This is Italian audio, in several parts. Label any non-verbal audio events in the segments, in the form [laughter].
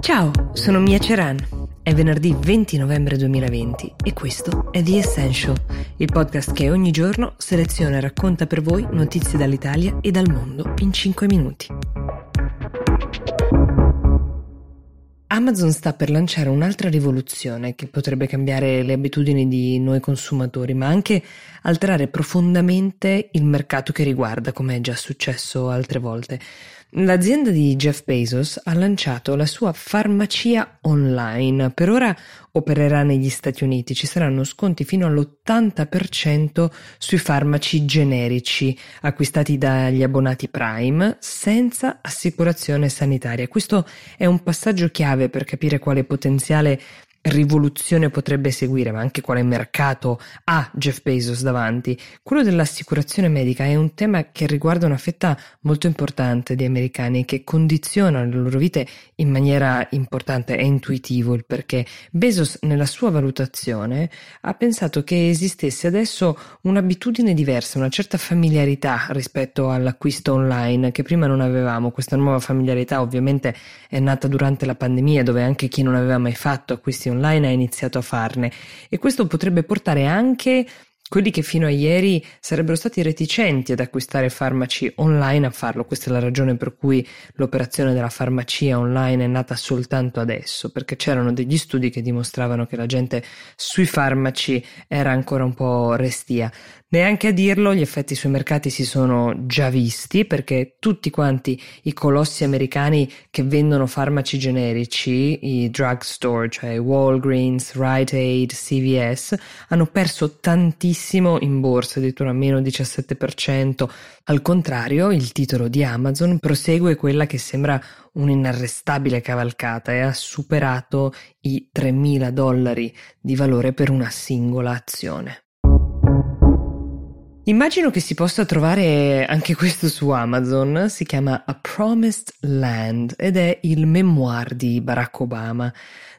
Ciao, sono Mia Ceran. È venerdì 20 novembre 2020 e questo è The Essential, il podcast che ogni giorno seleziona e racconta per voi notizie dall'Italia e dal mondo in 5 minuti. Amazon sta per lanciare un'altra rivoluzione che potrebbe cambiare le abitudini di noi consumatori, ma anche alterare profondamente il mercato che riguarda, come è già successo altre volte. L'azienda di Jeff Bezos ha lanciato la sua farmacia online. Per ora opererà negli Stati Uniti. Ci saranno sconti fino all'80% sui farmaci generici acquistati dagli abbonati Prime senza assicurazione sanitaria. Questo è un passaggio chiave per capire quale potenziale rivoluzione potrebbe seguire, ma anche quale mercato ha Jeff Bezos davanti. Quello dell'assicurazione medica è un tema che riguarda una fetta molto importante di americani che condiziona le loro vite in maniera importante, è intuitivo il perché. Bezos nella sua valutazione ha pensato che esistesse adesso un'abitudine diversa, una certa familiarità rispetto all'acquisto online che prima non avevamo. Questa nuova familiarità ovviamente è nata durante la pandemia dove anche chi non aveva mai fatto acquisti online ha iniziato a farne e questo potrebbe portare anche quelli che fino a ieri sarebbero stati reticenti ad acquistare farmaci online a farlo. Questa è la ragione per cui l'operazione della farmacia online è nata soltanto adesso, perché c'erano degli studi che dimostravano che la gente sui farmaci era ancora un po' restia. Neanche a dirlo, gli effetti sui mercati si sono già visti perché tutti quanti i colossi americani che vendono farmaci generici, i drugstore, cioè Walgreens, Rite Aid, CVS, hanno perso tantissimo in borsa, addirittura meno 17%. Al contrario, il titolo di Amazon prosegue quella che sembra un'inarrestabile cavalcata e ha superato i 3.000 dollari di valore per una singola azione. Immagino che si possa trovare anche questo su Amazon, si chiama A Promised Land ed è il memoir di Barack Obama.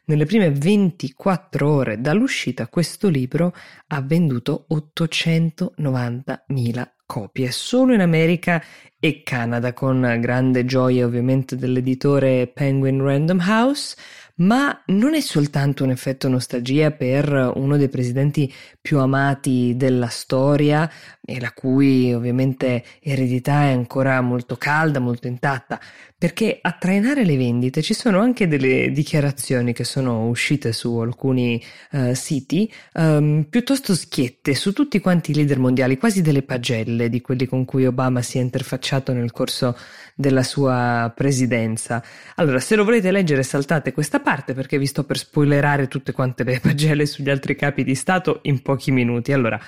Nelle prime 24 ore dall'uscita questo libro ha venduto 890.000 copie solo in America e Canada con grande gioia ovviamente dell'editore Penguin Random House ma non è soltanto un effetto nostalgia per uno dei presidenti più amati della storia e la cui ovviamente eredità è ancora molto calda, molto intatta, perché a trainare le vendite ci sono anche delle dichiarazioni che sono uscite su alcuni uh, siti um, piuttosto schiette su tutti quanti i leader mondiali, quasi delle pagelle di quelli con cui Obama si è interfacciato nel corso della sua presidenza. Allora, se lo volete leggere, saltate questa parte perché vi sto per spoilerare tutte quante le pagelle sugli altri capi di Stato in pochi minuti. Allora,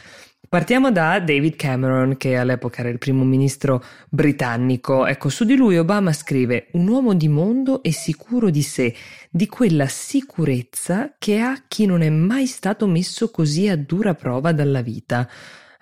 Partiamo da David Cameron, che all'epoca era il primo ministro britannico. Ecco, su di lui Obama scrive: Un uomo di mondo e sicuro di sé, di quella sicurezza che ha chi non è mai stato messo così a dura prova dalla vita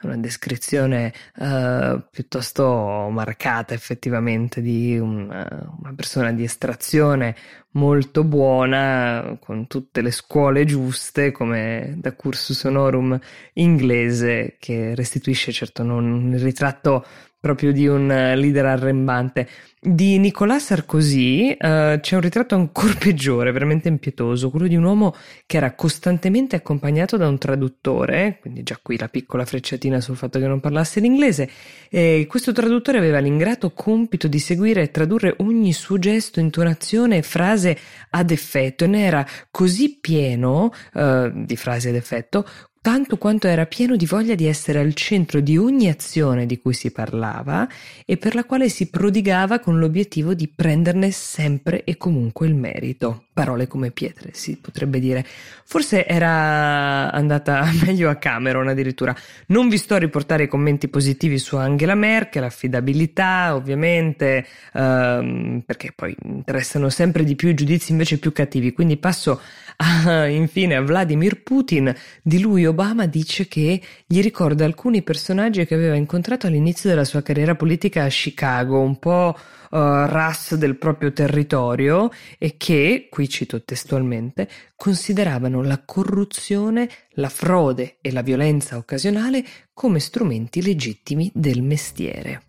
una descrizione uh, piuttosto marcata effettivamente di una, una, persona di estrazione molto buona, con tutte le scuole giuste, come da cursus honorum inglese, che restituisce certo non il ritratto proprio di un leader arrembante. Di Nicolas Sarkozy uh, c'è un ritratto ancora [laughs] peggiore, veramente impietoso, quello di un uomo che era costantemente accompagnato da un traduttore, quindi già qui la piccola frecciatina sul fatto che non parlasse l'inglese, e questo traduttore aveva l'ingrato compito di seguire e tradurre ogni suo gesto, intonazione e frase ad effetto e ne era così pieno uh, di frasi ad effetto tanto quanto era pieno di voglia di essere al centro di ogni azione di cui si parlava e per la quale si prodigava con l'obiettivo di prenderne sempre e comunque il merito. Parole come pietre, si potrebbe dire. Forse era andata [laughs] meglio a Cameron addirittura. Non vi sto a riportare i commenti positivi su Angela Merkel, affidabilità ovviamente, ehm, perché poi interessano sempre di più i giudizi invece più cattivi, quindi passo a, [laughs] infine a Vladimir Putin. Di lui Obama dice che gli ricorda alcuni personaggi che aveva incontrato all'inizio della sua carriera politica a Chicago, un po' ras del proprio territorio e che, qui cito testualmente, consideravano la corruzione, la frode e la violenza occasionale come strumenti legittimi del mestiere.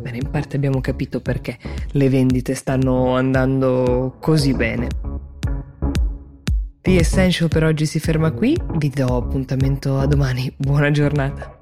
Bene, in parte abbiamo capito perché le vendite stanno andando così bene. The Essential per oggi si ferma qui, vi do appuntamento a domani, buona giornata.